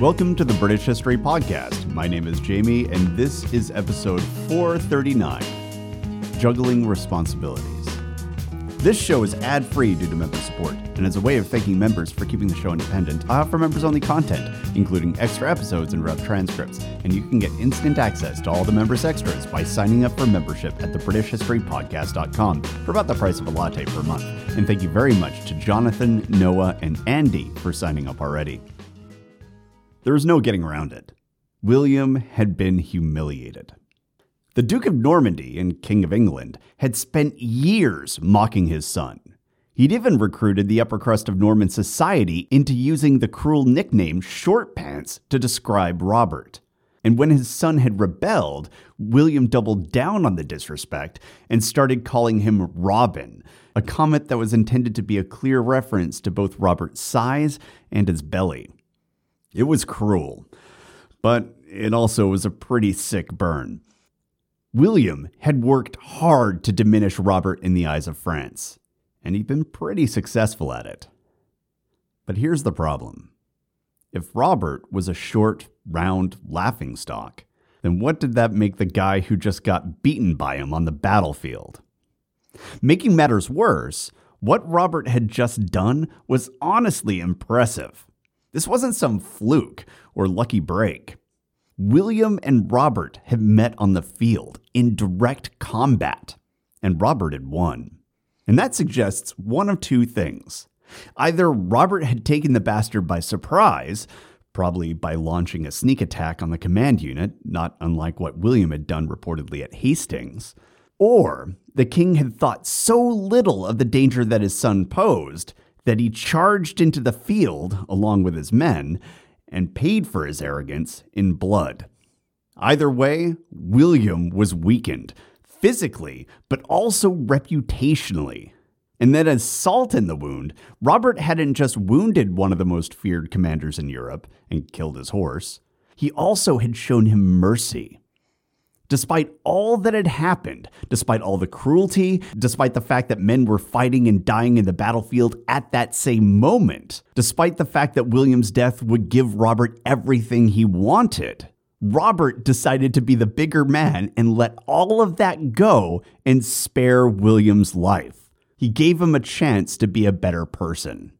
Welcome to the British History Podcast. My name is Jamie, and this is episode 439 Juggling Responsibilities. This show is ad free due to member support, and as a way of thanking members for keeping the show independent, I offer members only content, including extra episodes and rough transcripts, and you can get instant access to all the members' extras by signing up for membership at thebritishhistorypodcast.com for about the price of a latte per month. And thank you very much to Jonathan, Noah, and Andy for signing up already. There was no getting around it. William had been humiliated. The Duke of Normandy and King of England had spent years mocking his son. He'd even recruited the upper crust of Norman society into using the cruel nickname Short Pants to describe Robert. And when his son had rebelled, William doubled down on the disrespect and started calling him Robin, a comment that was intended to be a clear reference to both Robert's size and his belly. It was cruel, but it also was a pretty sick burn. William had worked hard to diminish Robert in the eyes of France, and he'd been pretty successful at it. But here's the problem. If Robert was a short, round laughingstock, then what did that make the guy who just got beaten by him on the battlefield? Making matters worse, what Robert had just done was honestly impressive. This wasn't some fluke or lucky break. William and Robert had met on the field in direct combat, and Robert had won. And that suggests one of two things. Either Robert had taken the bastard by surprise, probably by launching a sneak attack on the command unit, not unlike what William had done reportedly at Hastings, or the king had thought so little of the danger that his son posed that he charged into the field along with his men and paid for his arrogance in blood. Either way, William was weakened, physically, but also reputationally. And then, as salt in the wound, Robert hadn't just wounded one of the most feared commanders in Europe and killed his horse, he also had shown him mercy. Despite all that had happened, despite all the cruelty, despite the fact that men were fighting and dying in the battlefield at that same moment, despite the fact that William's death would give Robert everything he wanted, Robert decided to be the bigger man and let all of that go and spare William's life. He gave him a chance to be a better person.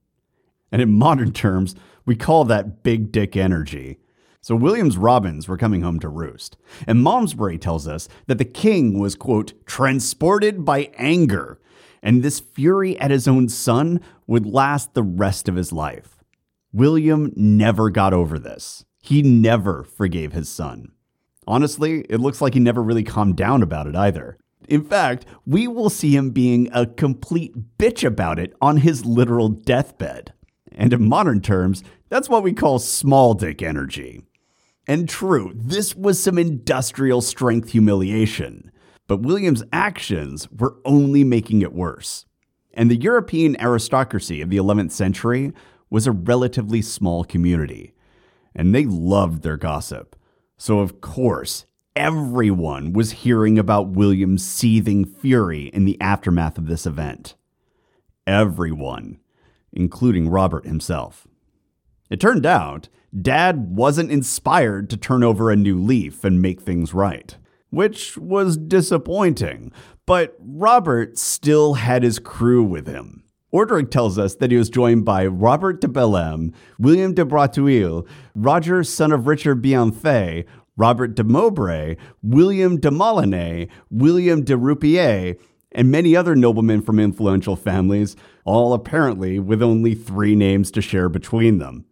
And in modern terms, we call that big dick energy. So William's robins were coming home to roost. And Malmesbury tells us that the king was, quote, transported by anger. And this fury at his own son would last the rest of his life. William never got over this. He never forgave his son. Honestly, it looks like he never really calmed down about it either. In fact, we will see him being a complete bitch about it on his literal deathbed. And in modern terms, that's what we call small dick energy. And true, this was some industrial strength humiliation, but William's actions were only making it worse. And the European aristocracy of the 11th century was a relatively small community, and they loved their gossip. So, of course, everyone was hearing about William's seething fury in the aftermath of this event. Everyone, including Robert himself. It turned out Dad wasn't inspired to turn over a new leaf and make things right, which was disappointing, but Robert still had his crew with him. Orderic tells us that he was joined by Robert de Bellême, William de Breteuil, Roger, son of Richard Bienfait, Robert de Mowbray, William de Molyneux, William de Roupier, and many other noblemen from influential families, all apparently with only three names to share between them.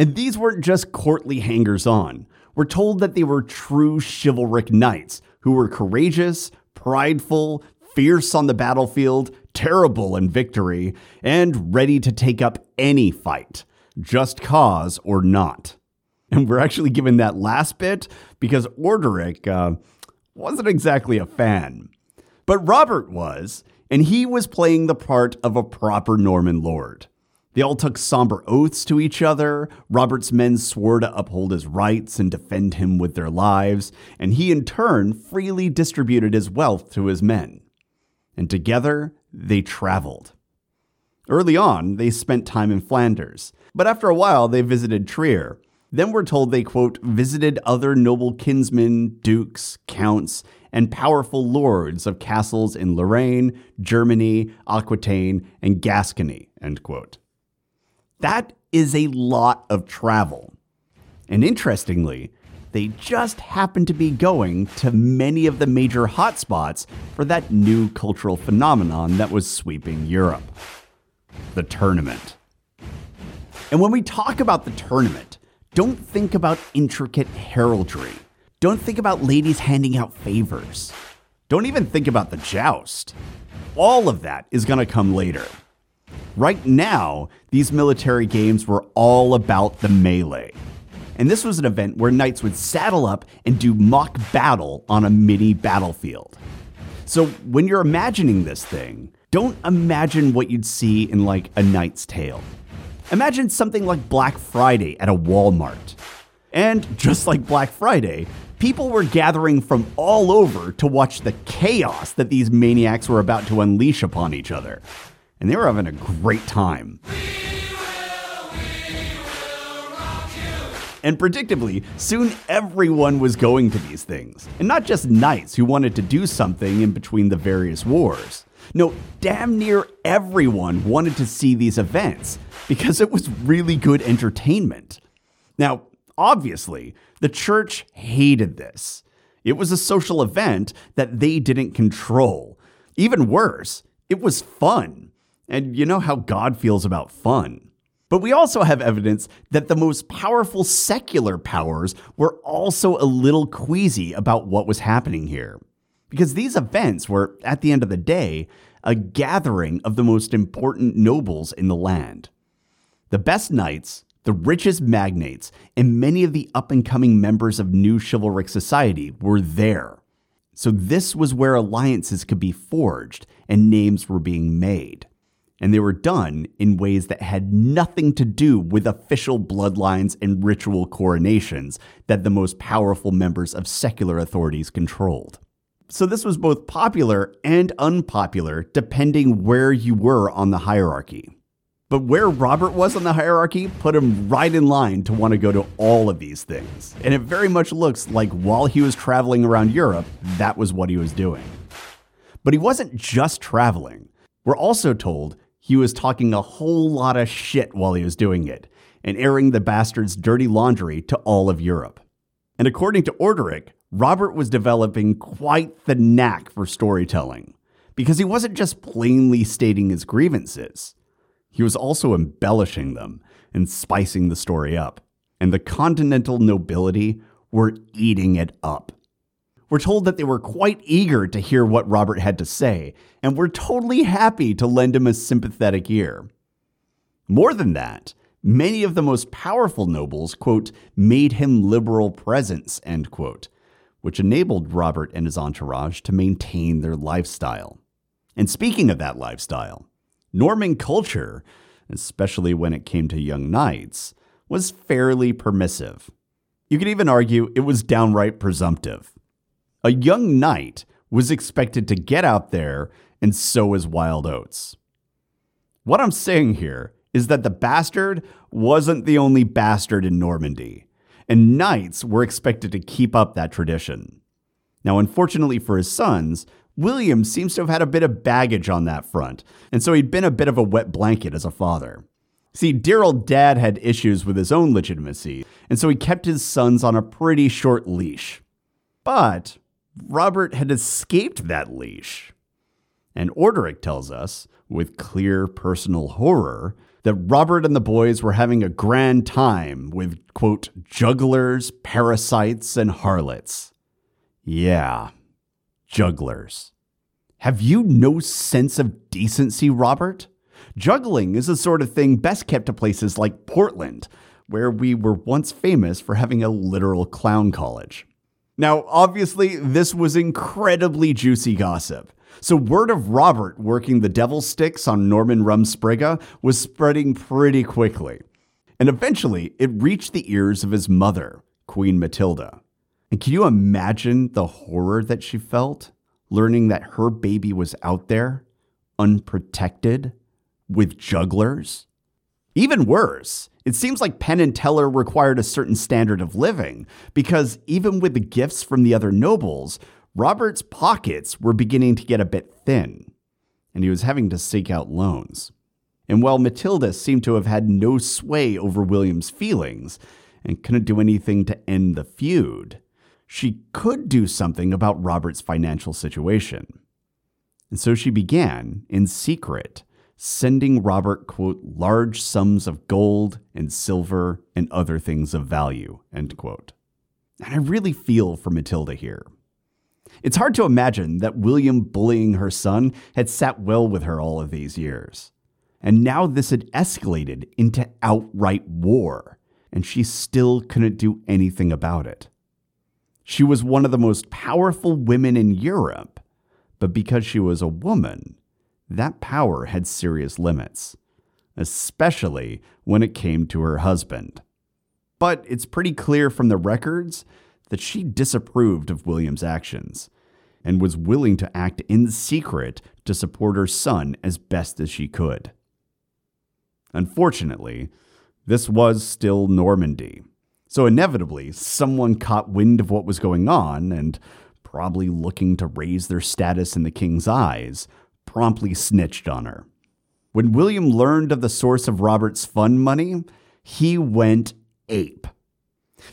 And these weren't just courtly hangers on. We're told that they were true chivalric knights who were courageous, prideful, fierce on the battlefield, terrible in victory, and ready to take up any fight, just cause or not. And we're actually given that last bit because Orderic uh, wasn't exactly a fan. But Robert was, and he was playing the part of a proper Norman lord. They all took somber oaths to each other. Robert's men swore to uphold his rights and defend him with their lives, and he in turn freely distributed his wealth to his men. And together they traveled. Early on, they spent time in Flanders, but after a while they visited Trier. Then we're told they, quote, visited other noble kinsmen, dukes, counts, and powerful lords of castles in Lorraine, Germany, Aquitaine, and Gascony, end quote. That is a lot of travel. And interestingly, they just happened to be going to many of the major hotspots for that new cultural phenomenon that was sweeping Europe the tournament. And when we talk about the tournament, don't think about intricate heraldry. Don't think about ladies handing out favors. Don't even think about the joust. All of that is going to come later. Right now, these military games were all about the melee. And this was an event where knights would saddle up and do mock battle on a mini battlefield. So when you're imagining this thing, don't imagine what you'd see in like a Knight's Tale. Imagine something like Black Friday at a Walmart. And just like Black Friday, people were gathering from all over to watch the chaos that these maniacs were about to unleash upon each other. And they were having a great time. And predictably, soon everyone was going to these things. And not just knights who wanted to do something in between the various wars. No, damn near everyone wanted to see these events because it was really good entertainment. Now, obviously, the church hated this. It was a social event that they didn't control. Even worse, it was fun. And you know how God feels about fun. But we also have evidence that the most powerful secular powers were also a little queasy about what was happening here. Because these events were, at the end of the day, a gathering of the most important nobles in the land. The best knights, the richest magnates, and many of the up and coming members of new chivalric society were there. So, this was where alliances could be forged and names were being made and they were done in ways that had nothing to do with official bloodlines and ritual coronations that the most powerful members of secular authorities controlled. So this was both popular and unpopular depending where you were on the hierarchy. But where Robert was on the hierarchy put him right in line to want to go to all of these things. And it very much looks like while he was traveling around Europe, that was what he was doing. But he wasn't just traveling. We're also told he was talking a whole lot of shit while he was doing it and airing the bastard's dirty laundry to all of Europe. And according to Orderic, Robert was developing quite the knack for storytelling because he wasn't just plainly stating his grievances, he was also embellishing them and spicing the story up. And the continental nobility were eating it up. We're told that they were quite eager to hear what Robert had to say, and were totally happy to lend him a sympathetic ear. More than that, many of the most powerful nobles, quote, made him liberal presents, end quote, which enabled Robert and his entourage to maintain their lifestyle. And speaking of that lifestyle, Norman culture, especially when it came to young knights, was fairly permissive. You could even argue it was downright presumptive a young knight was expected to get out there and sow his wild oats. What I'm saying here is that the bastard wasn't the only bastard in Normandy, and knights were expected to keep up that tradition. Now, unfortunately for his sons, William seems to have had a bit of baggage on that front, and so he'd been a bit of a wet blanket as a father. See, dear old dad had issues with his own legitimacy, and so he kept his sons on a pretty short leash. But Robert had escaped that leash. And Orderic tells us, with clear personal horror, that Robert and the boys were having a grand time with, quote, jugglers, parasites, and harlots. Yeah, jugglers. Have you no sense of decency, Robert? Juggling is the sort of thing best kept to places like Portland, where we were once famous for having a literal clown college. Now, obviously, this was incredibly juicy gossip. So, word of Robert working the devil sticks on Norman Rumspringa was spreading pretty quickly. And eventually, it reached the ears of his mother, Queen Matilda. And can you imagine the horror that she felt learning that her baby was out there, unprotected, with jugglers? Even worse, it seems like Penn and Teller required a certain standard of living, because even with the gifts from the other nobles, Robert's pockets were beginning to get a bit thin, and he was having to seek out loans. And while Matilda seemed to have had no sway over William's feelings and couldn't do anything to end the feud, she could do something about Robert's financial situation. And so she began, in secret, sending Robert, quote, large sums of gold and silver and other things of value, end quote. And I really feel for Matilda here. It's hard to imagine that William bullying her son had sat well with her all of these years. And now this had escalated into outright war, and she still couldn't do anything about it. She was one of the most powerful women in Europe, but because she was a woman, that power had serious limits, especially when it came to her husband. But it's pretty clear from the records that she disapproved of William's actions and was willing to act in secret to support her son as best as she could. Unfortunately, this was still Normandy, so inevitably someone caught wind of what was going on and, probably looking to raise their status in the king's eyes, promptly snitched on her. When William learned of the source of Robert's fund money, he went ape.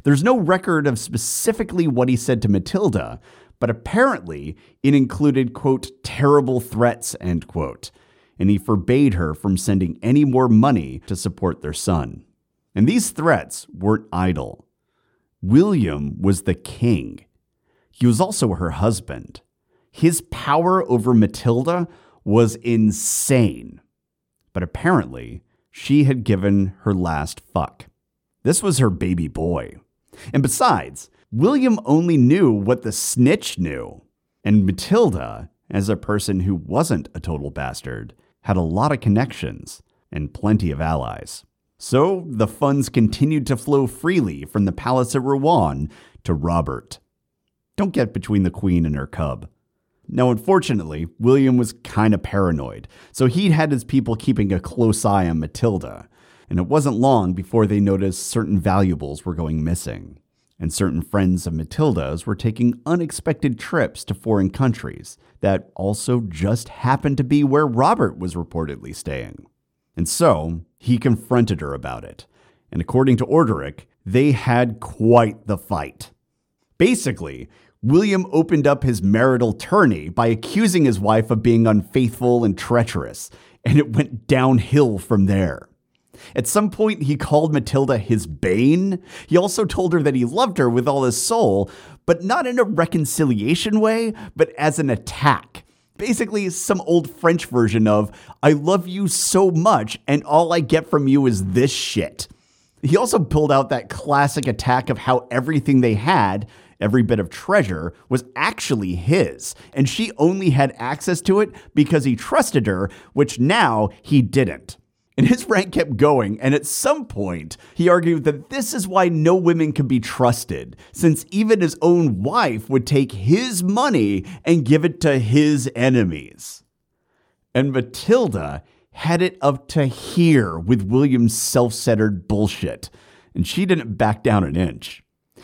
There's no record of specifically what he said to Matilda, but apparently it included, quote, terrible threats, end quote, and he forbade her from sending any more money to support their son. And these threats weren't idle. William was the king. He was also her husband. His power over Matilda was insane. But apparently, she had given her last fuck. This was her baby boy. And besides, William only knew what the snitch knew. And Matilda, as a person who wasn't a total bastard, had a lot of connections and plenty of allies. So the funds continued to flow freely from the palace at Rouen to Robert. Don't get between the queen and her cub. Now, unfortunately, William was kind of paranoid, so he'd had his people keeping a close eye on Matilda, and it wasn't long before they noticed certain valuables were going missing, and certain friends of Matilda's were taking unexpected trips to foreign countries that also just happened to be where Robert was reportedly staying. And so he confronted her about it, and according to Orderic, they had quite the fight. Basically, William opened up his marital tourney by accusing his wife of being unfaithful and treacherous, and it went downhill from there. At some point, he called Matilda his bane. He also told her that he loved her with all his soul, but not in a reconciliation way, but as an attack. Basically, some old French version of, I love you so much, and all I get from you is this shit. He also pulled out that classic attack of how everything they had, every bit of treasure, was actually his, and she only had access to it because he trusted her, which now he didn't. And his rant kept going, and at some point, he argued that this is why no women could be trusted, since even his own wife would take his money and give it to his enemies. And Matilda had it up to here with William's self centered bullshit, and she didn't back down an inch.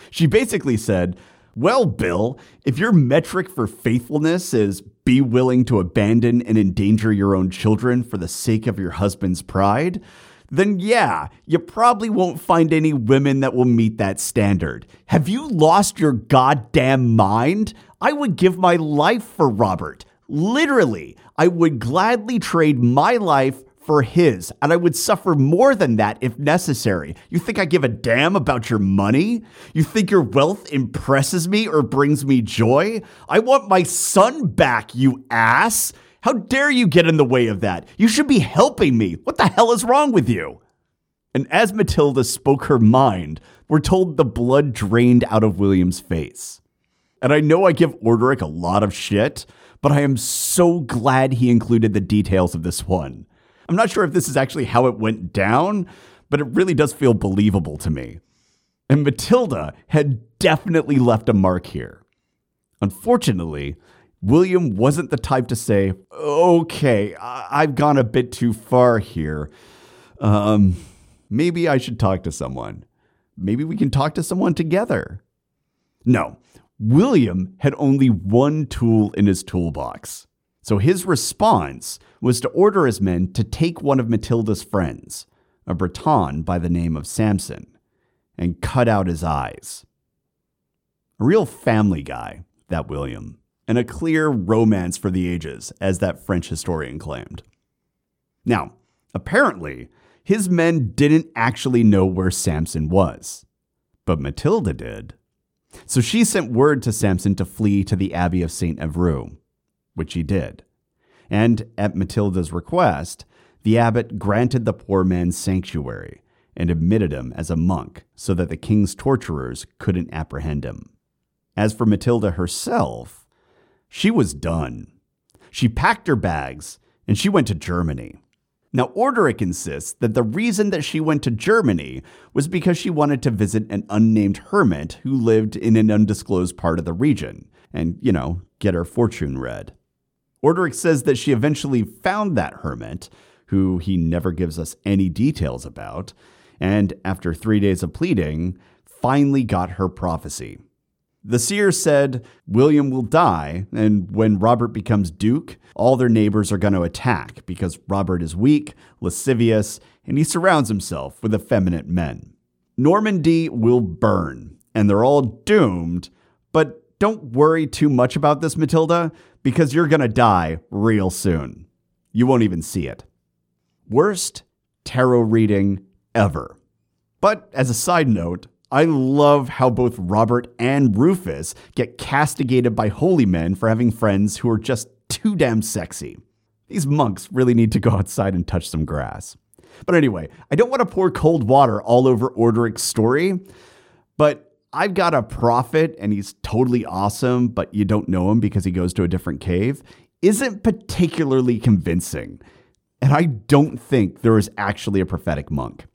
She basically said, Well, Bill, if your metric for faithfulness is be willing to abandon and endanger your own children for the sake of your husband's pride, then yeah, you probably won't find any women that will meet that standard. Have you lost your goddamn mind? I would give my life for Robert. Literally, I would gladly trade my life for his, and I would suffer more than that if necessary. You think I give a damn about your money? You think your wealth impresses me or brings me joy? I want my son back, you ass! How dare you get in the way of that? You should be helping me. What the hell is wrong with you? And as Matilda spoke her mind, we're told the blood drained out of William's face. And I know I give Orderic a lot of shit, but I am so glad he included the details of this one. I'm not sure if this is actually how it went down, but it really does feel believable to me. And Matilda had definitely left a mark here. Unfortunately, William wasn't the type to say, okay, I've gone a bit too far here. Um, maybe I should talk to someone. Maybe we can talk to someone together. No, William had only one tool in his toolbox. So his response was to order his men to take one of Matilda's friends, a Breton by the name of Samson, and cut out his eyes. A real family guy, that William, and a clear romance for the ages, as that French historian claimed. Now, apparently, his men didn't actually know where Samson was, but Matilda did. So she sent word to Samson to flee to the Abbey of St. Evroul, which he did. And at Matilda's request, the abbot granted the poor man sanctuary and admitted him as a monk so that the king's torturers couldn't apprehend him. As for Matilda herself, she was done. She packed her bags and she went to Germany. Now, Orderic insists that the reason that she went to Germany was because she wanted to visit an unnamed hermit who lived in an undisclosed part of the region and, you know, get her fortune read. Orderic says that she eventually found that hermit, who he never gives us any details about, and after three days of pleading, finally got her prophecy. The seer said William will die, and when Robert becomes Duke, all their neighbors are going to attack because Robert is weak, lascivious, and he surrounds himself with effeminate men. Normandy will burn, and they're all doomed, but don't worry too much about this, Matilda, because you're going to die real soon. You won't even see it. Worst tarot reading ever. But as a side note, I love how both Robert and Rufus get castigated by holy men for having friends who are just too damn sexy. These monks really need to go outside and touch some grass. But anyway, I don't want to pour cold water all over Orderic's story, but I've got a prophet and he's totally awesome, but you don't know him because he goes to a different cave, isn't particularly convincing. And I don't think there is actually a prophetic monk.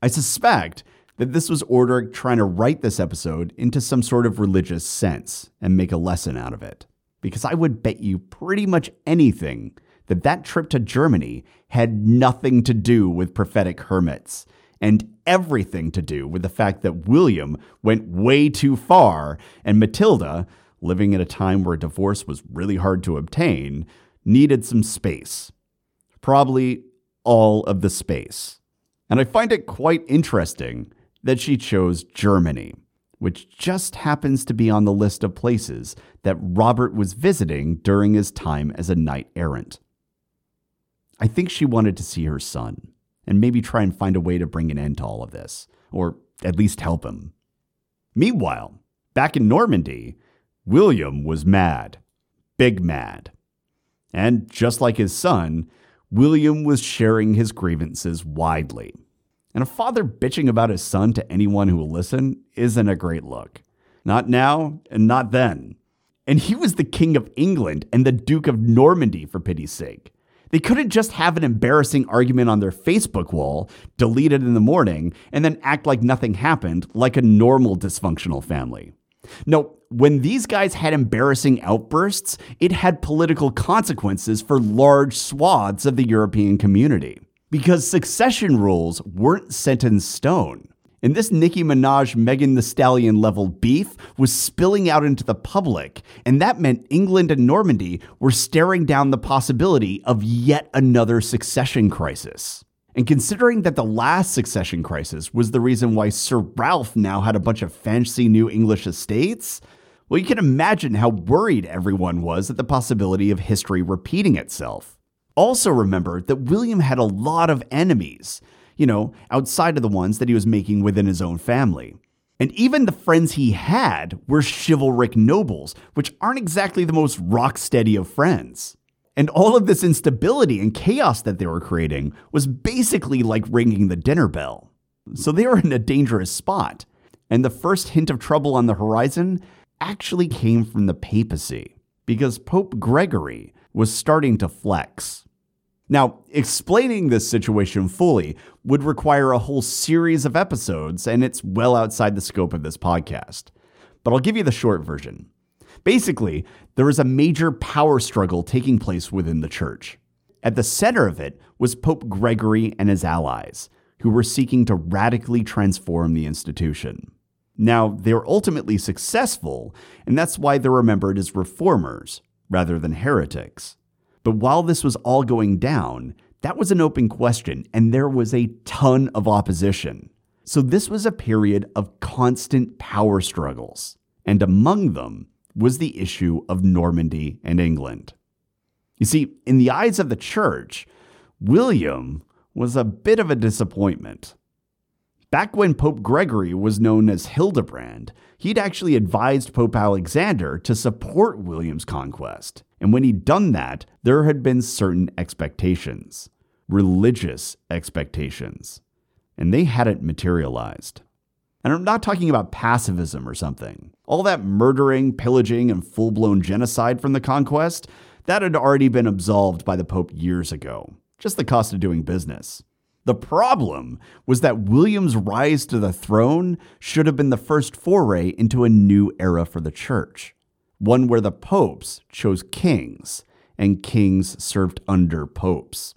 I suspect that this was Orderic trying to write this episode into some sort of religious sense and make a lesson out of it. Because I would bet you pretty much anything that that trip to Germany had nothing to do with prophetic hermits and everything to do with the fact that William went way too far and Matilda, living at a time where divorce was really hard to obtain, needed some space. Probably all of the space. And I find it quite interesting that she chose Germany, which just happens to be on the list of places that Robert was visiting during his time as a knight errant. I think she wanted to see her son and maybe try and find a way to bring an end to all of this, or at least help him. Meanwhile, back in Normandy, William was mad, big mad. And just like his son, William was sharing his grievances widely. And a father bitching about his son to anyone who will listen isn't a great look. Not now and not then. And he was the King of England and the Duke of Normandy, for pity's sake. They couldn't just have an embarrassing argument on their Facebook wall, delete it in the morning, and then act like nothing happened, like a normal dysfunctional family. No, when these guys had embarrassing outbursts, it had political consequences for large swaths of the European community because succession rules weren't set in stone. And this Nicki Minaj Megan Thee Stallion level beef was spilling out into the public, and that meant England and Normandy were staring down the possibility of yet another succession crisis. And considering that the last succession crisis was the reason why Sir Ralph now had a bunch of fancy new English estates, well, you can imagine how worried everyone was at the possibility of history repeating itself. Also, remember that William had a lot of enemies, you know, outside of the ones that he was making within his own family. And even the friends he had were chivalric nobles, which aren't exactly the most rock steady of friends. And all of this instability and chaos that they were creating was basically like ringing the dinner bell. So they were in a dangerous spot. And the first hint of trouble on the horizon actually came from the papacy, because Pope Gregory was starting to flex. Now, explaining this situation fully would require a whole series of episodes, and it's well outside the scope of this podcast. But I'll give you the short version. Basically, there was a major power struggle taking place within the church. At the center of it was Pope Gregory and his allies, who were seeking to radically transform the institution. Now, they were ultimately successful, and that's why they're remembered as reformers rather than heretics. But while this was all going down, that was an open question, and there was a ton of opposition. So, this was a period of constant power struggles, and among them was the issue of Normandy and England. You see, in the eyes of the church, William was a bit of a disappointment. Back when Pope Gregory was known as Hildebrand, he'd actually advised Pope Alexander to support William's conquest. And when he'd done that, there had been certain expectations, religious expectations, and they hadn't materialized. And I'm not talking about pacifism or something. All that murdering, pillaging, and full blown genocide from the conquest, that had already been absolved by the Pope years ago. Just the cost of doing business. The problem was that William's rise to the throne should have been the first foray into a new era for the church, one where the popes chose kings and kings served under popes.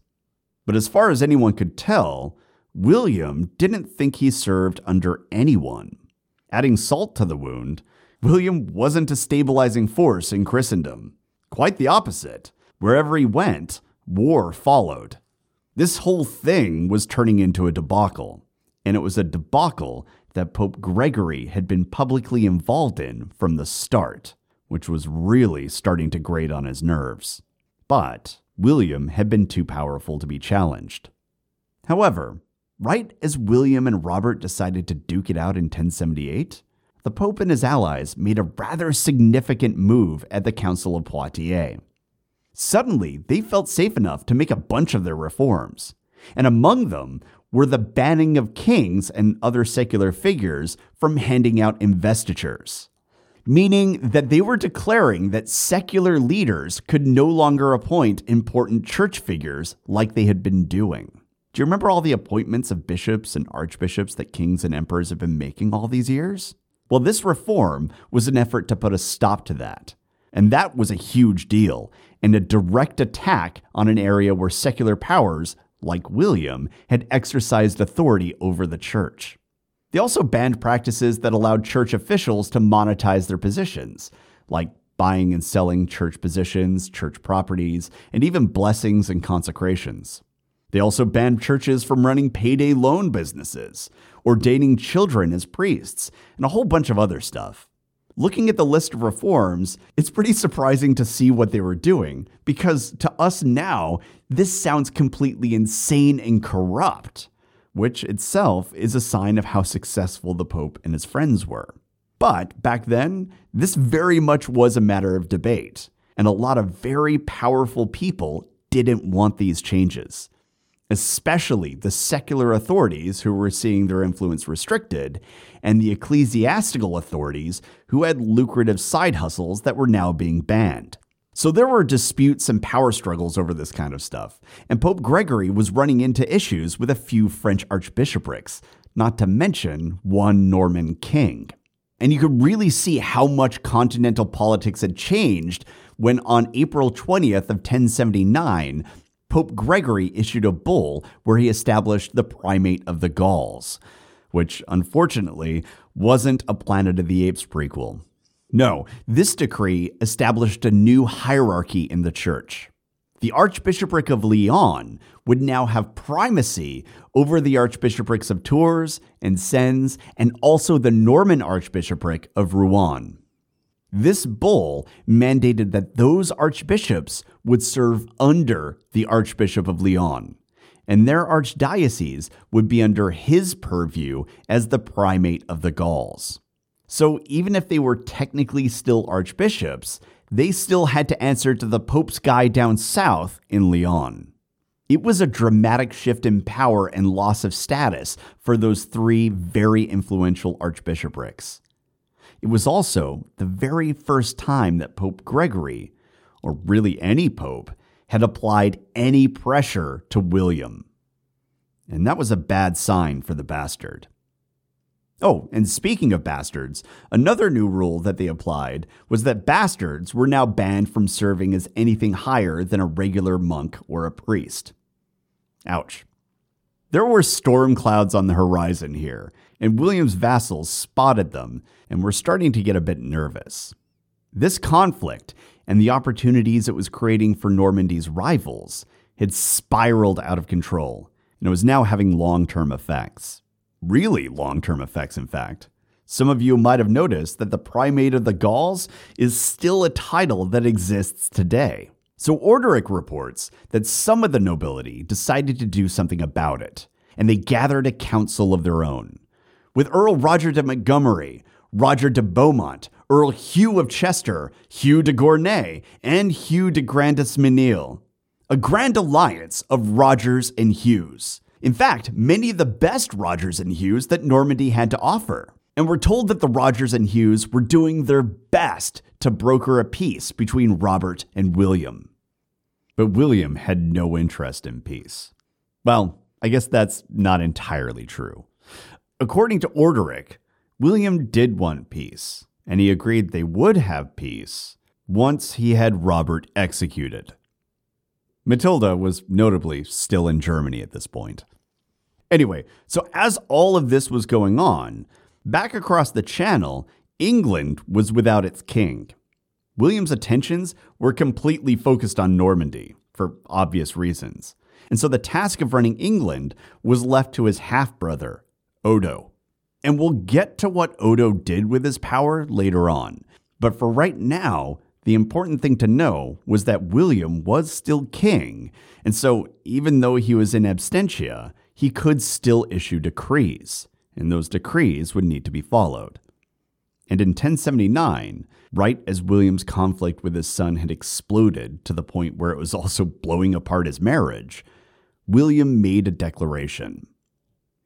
But as far as anyone could tell, William didn't think he served under anyone. Adding salt to the wound, William wasn't a stabilizing force in Christendom. Quite the opposite. Wherever he went, war followed. This whole thing was turning into a debacle, and it was a debacle that Pope Gregory had been publicly involved in from the start, which was really starting to grate on his nerves. But William had been too powerful to be challenged. However, right as William and Robert decided to duke it out in 1078, the Pope and his allies made a rather significant move at the Council of Poitiers. Suddenly, they felt safe enough to make a bunch of their reforms. And among them were the banning of kings and other secular figures from handing out investitures, meaning that they were declaring that secular leaders could no longer appoint important church figures like they had been doing. Do you remember all the appointments of bishops and archbishops that kings and emperors have been making all these years? Well, this reform was an effort to put a stop to that. And that was a huge deal and a direct attack on an area where secular powers, like William, had exercised authority over the church. They also banned practices that allowed church officials to monetize their positions, like buying and selling church positions, church properties, and even blessings and consecrations. They also banned churches from running payday loan businesses, ordaining children as priests, and a whole bunch of other stuff looking at the list of reforms, it's pretty surprising to see what they were doing because to us now, this sounds completely insane and corrupt, which itself is a sign of how successful the Pope and his friends were. But back then, this very much was a matter of debate, and a lot of very powerful people didn't want these changes especially the secular authorities who were seeing their influence restricted, and the ecclesiastical authorities who had lucrative side hustles that were now being banned. So there were disputes and power struggles over this kind of stuff, and Pope Gregory was running into issues with a few French archbishoprics, not to mention one Norman king. And you could really see how much continental politics had changed when on April 20th of 1079, Pope Gregory issued a bull where he established the primate of the Gauls, which unfortunately wasn't a Planet of the Apes prequel. No, this decree established a new hierarchy in the church. The Archbishopric of Lyon would now have primacy over the archbishoprics of Tours and Sens and also the Norman Archbishopric of Rouen. This bull mandated that those archbishops would serve under the Archbishop of Lyon, and their archdiocese would be under his purview as the primate of the Gauls. So even if they were technically still archbishops, they still had to answer to the Pope's guy down south in Lyon. It was a dramatic shift in power and loss of status for those three very influential archbishoprics. It was also the very first time that Pope Gregory, or really any pope, had applied any pressure to William. And that was a bad sign for the bastard. Oh, and speaking of bastards, another new rule that they applied was that bastards were now banned from serving as anything higher than a regular monk or a priest. Ouch. There were storm clouds on the horizon here, and William's vassals spotted them and were starting to get a bit nervous. This conflict and the opportunities it was creating for Normandy's rivals had spiraled out of control, and it was now having long term effects really long term effects, in fact. Some of you might have noticed that the Primate of the Gauls is still a title that exists today. So Orderic reports that some of the nobility decided to do something about it, and they gathered a council of their own. With Earl Roger de Montgomery, Roger de Beaumont, Earl Hugh of Chester, Hugh de Gournay, and Hugh de Grandis-Mesnil. A grand alliance of Rogers and Hughes. In fact, many of the best Rogers and Hughes that Normandy had to offer. And we're told that the Rogers and Hughes were doing their best to broker a peace between Robert and William. But William had no interest in peace. Well, I guess that's not entirely true. According to Orderic, William did want peace, and he agreed they would have peace once he had Robert executed. Matilda was notably still in Germany at this point. Anyway, so as all of this was going on, back across the channel, England was without its king. William's attentions were completely focused on Normandy, for obvious reasons. And so the task of running England was left to his half brother, Odo. And we'll get to what Odo did with his power later on. But for right now, the important thing to know was that William was still king, and so even though he was in absentia, he could still issue decrees, and those decrees would need to be followed. And in 1079, right as William's conflict with his son had exploded to the point where it was also blowing apart his marriage, William made a declaration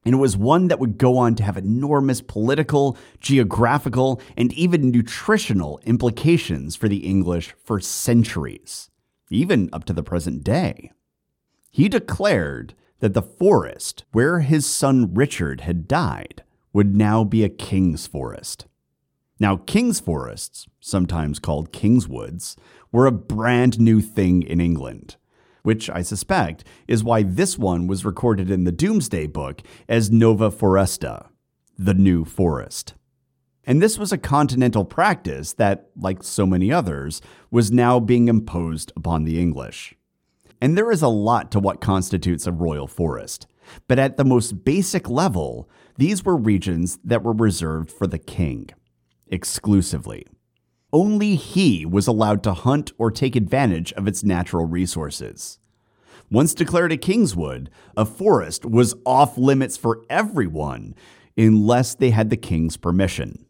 and it was one that would go on to have enormous political, geographical, and even nutritional implications for the English for centuries, even up to the present day. He declared that the forest where his son Richard had died would now be a king's forest. Now, king's forests, sometimes called king's woods, were a brand new thing in England which I suspect is why this one was recorded in the Domesday Book as Nova Foresta, the New Forest. And this was a continental practice that, like so many others, was now being imposed upon the English. And there is a lot to what constitutes a royal forest, but at the most basic level, these were regions that were reserved for the king, exclusively. Only he was allowed to hunt or take advantage of its natural resources. Once declared a Kingswood, a forest was off limits for everyone unless they had the king's permission.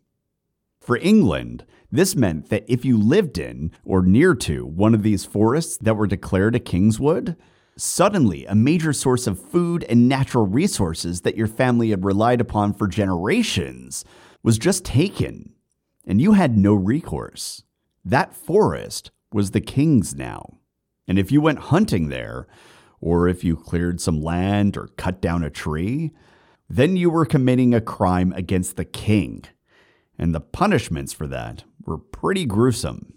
For England, this meant that if you lived in or near to one of these forests that were declared a Kingswood, suddenly a major source of food and natural resources that your family had relied upon for generations was just taken and you had no recourse. That forest was the king's now. And if you went hunting there, or if you cleared some land or cut down a tree, then you were committing a crime against the king. And the punishments for that were pretty gruesome.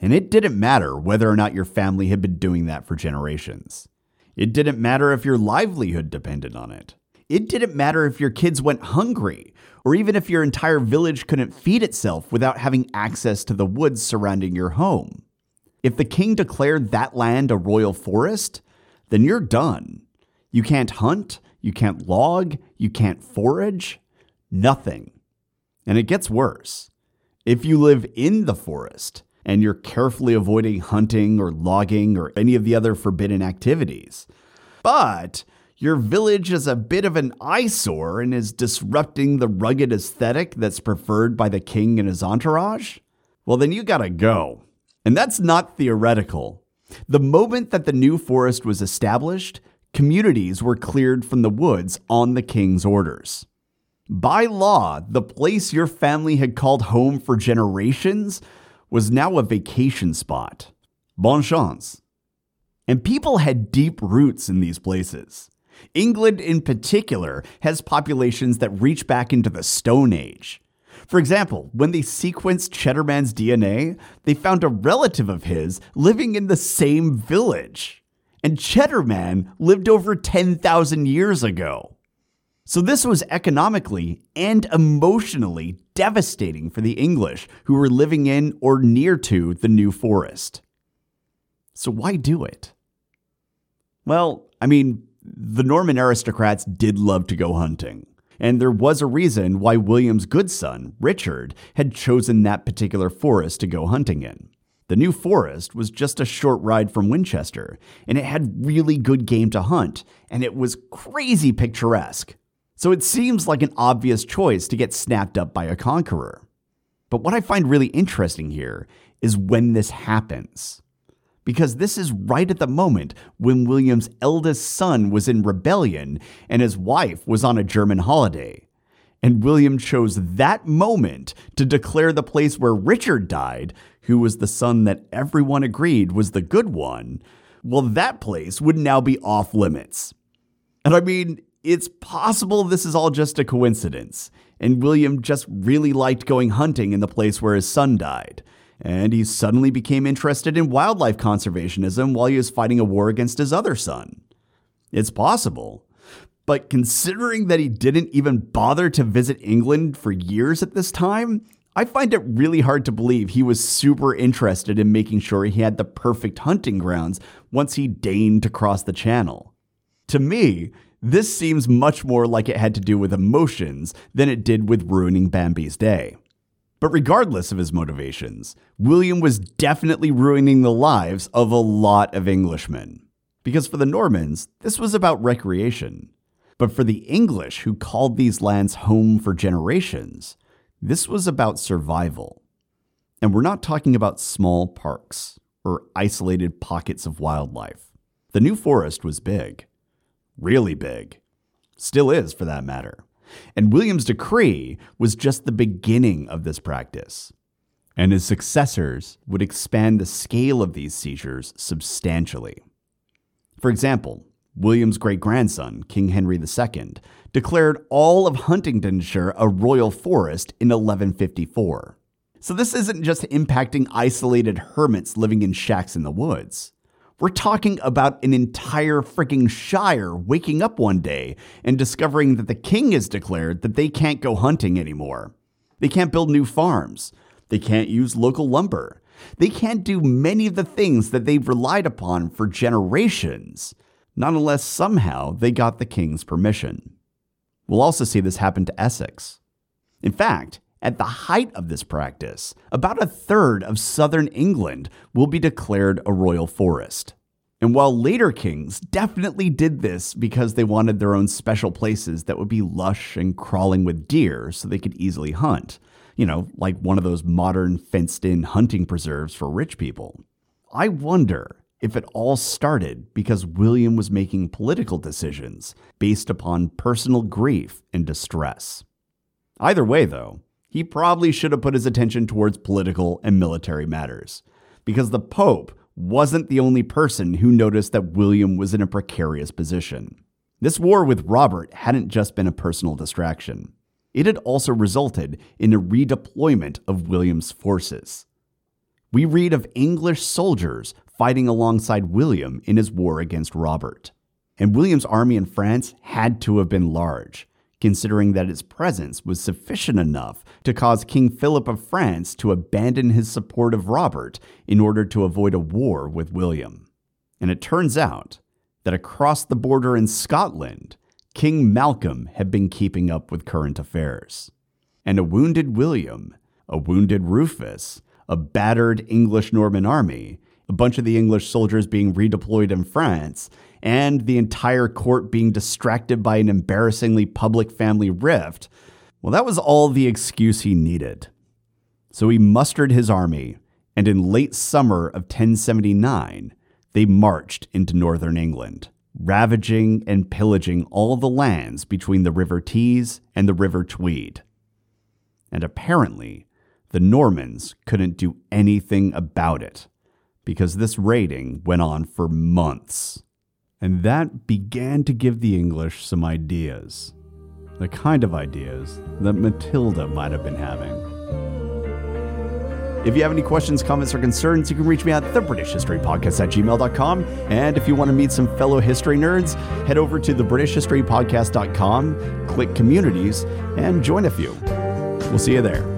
And it didn't matter whether or not your family had been doing that for generations. It didn't matter if your livelihood depended on it. It didn't matter if your kids went hungry, or even if your entire village couldn't feed itself without having access to the woods surrounding your home. If the king declared that land a royal forest, then you're done. You can't hunt, you can't log, you can't forage, nothing. And it gets worse. If you live in the forest and you're carefully avoiding hunting or logging or any of the other forbidden activities, but your village is a bit of an eyesore and is disrupting the rugged aesthetic that's preferred by the king and his entourage? Well, then you gotta go. And that's not theoretical. The moment that the new forest was established, communities were cleared from the woods on the king's orders. By law, the place your family had called home for generations was now a vacation spot. Bon chance. And people had deep roots in these places. England, in particular, has populations that reach back into the Stone Age. For example, when they sequenced Cheddarman's DNA, they found a relative of his living in the same village. And Cheddarman lived over 10,000 years ago. So this was economically and emotionally devastating for the English who were living in or near to the New Forest. So why do it? Well, I mean, the Norman aristocrats did love to go hunting. And there was a reason why William's good son, Richard, had chosen that particular forest to go hunting in. The New Forest was just a short ride from Winchester, and it had really good game to hunt, and it was crazy picturesque. So it seems like an obvious choice to get snapped up by a conqueror. But what I find really interesting here is when this happens because this is right at the moment when William's eldest son was in rebellion and his wife was on a German holiday. And William chose that moment to declare the place where Richard died, who was the son that everyone agreed was the good one, well, that place would now be off limits. And I mean, it's possible this is all just a coincidence, and William just really liked going hunting in the place where his son died and he suddenly became interested in wildlife conservationism while he was fighting a war against his other son. It's possible. But considering that he didn't even bother to visit England for years at this time, I find it really hard to believe he was super interested in making sure he had the perfect hunting grounds once he deigned to cross the channel. To me, this seems much more like it had to do with emotions than it did with ruining Bambi's day. But regardless of his motivations, William was definitely ruining the lives of a lot of Englishmen. Because for the Normans, this was about recreation. But for the English, who called these lands home for generations, this was about survival. And we're not talking about small parks or isolated pockets of wildlife. The New Forest was big. Really big. Still is, for that matter. And William's decree was just the beginning of this practice. And his successors would expand the scale of these seizures substantially. For example, William's great grandson, King Henry II, declared all of Huntingdonshire a royal forest in 1154. So this isn't just impacting isolated hermits living in shacks in the woods. We're talking about an entire freaking shire waking up one day and discovering that the king has declared that they can't go hunting anymore. They can't build new farms. They can't use local lumber. They can't do many of the things that they've relied upon for generations, not unless somehow they got the king's permission. We'll also see this happen to Essex. In fact, at the height of this practice, about a third of southern England will be declared a royal forest. And while later kings definitely did this because they wanted their own special places that would be lush and crawling with deer so they could easily hunt, you know, like one of those modern fenced in hunting preserves for rich people, I wonder if it all started because William was making political decisions based upon personal grief and distress. Either way, though, he probably should have put his attention towards political and military matters, because the Pope wasn't the only person who noticed that William was in a precarious position. This war with Robert hadn't just been a personal distraction. It had also resulted in a redeployment of William's forces. We read of English soldiers fighting alongside William in his war against Robert. And William's army in France had to have been large, considering that its presence was sufficient enough to cause King Philip of France to abandon his support of Robert in order to avoid a war with William. And it turns out that across the border in Scotland, King Malcolm had been keeping up with current affairs. And a wounded William, a wounded Rufus, a battered English Norman army, a bunch of the English soldiers being redeployed in France, and the entire court being distracted by an embarrassingly public family rift, well, that was all the excuse he needed. So he mustered his army, and in late summer of 1079, they marched into northern England, ravaging and pillaging all the lands between the River Tees and the River Tweed. And apparently, the Normans couldn't do anything about it because this raiding went on for months And that began to give the English some ideas. The kind of ideas that Matilda might have been having. If you have any questions, comments, or concerns, you can reach me at the British History Podcast at gmail.com. And if you want to meet some fellow history nerds, head over to the British History Podcast.com, click communities, and join a few. We'll see you there.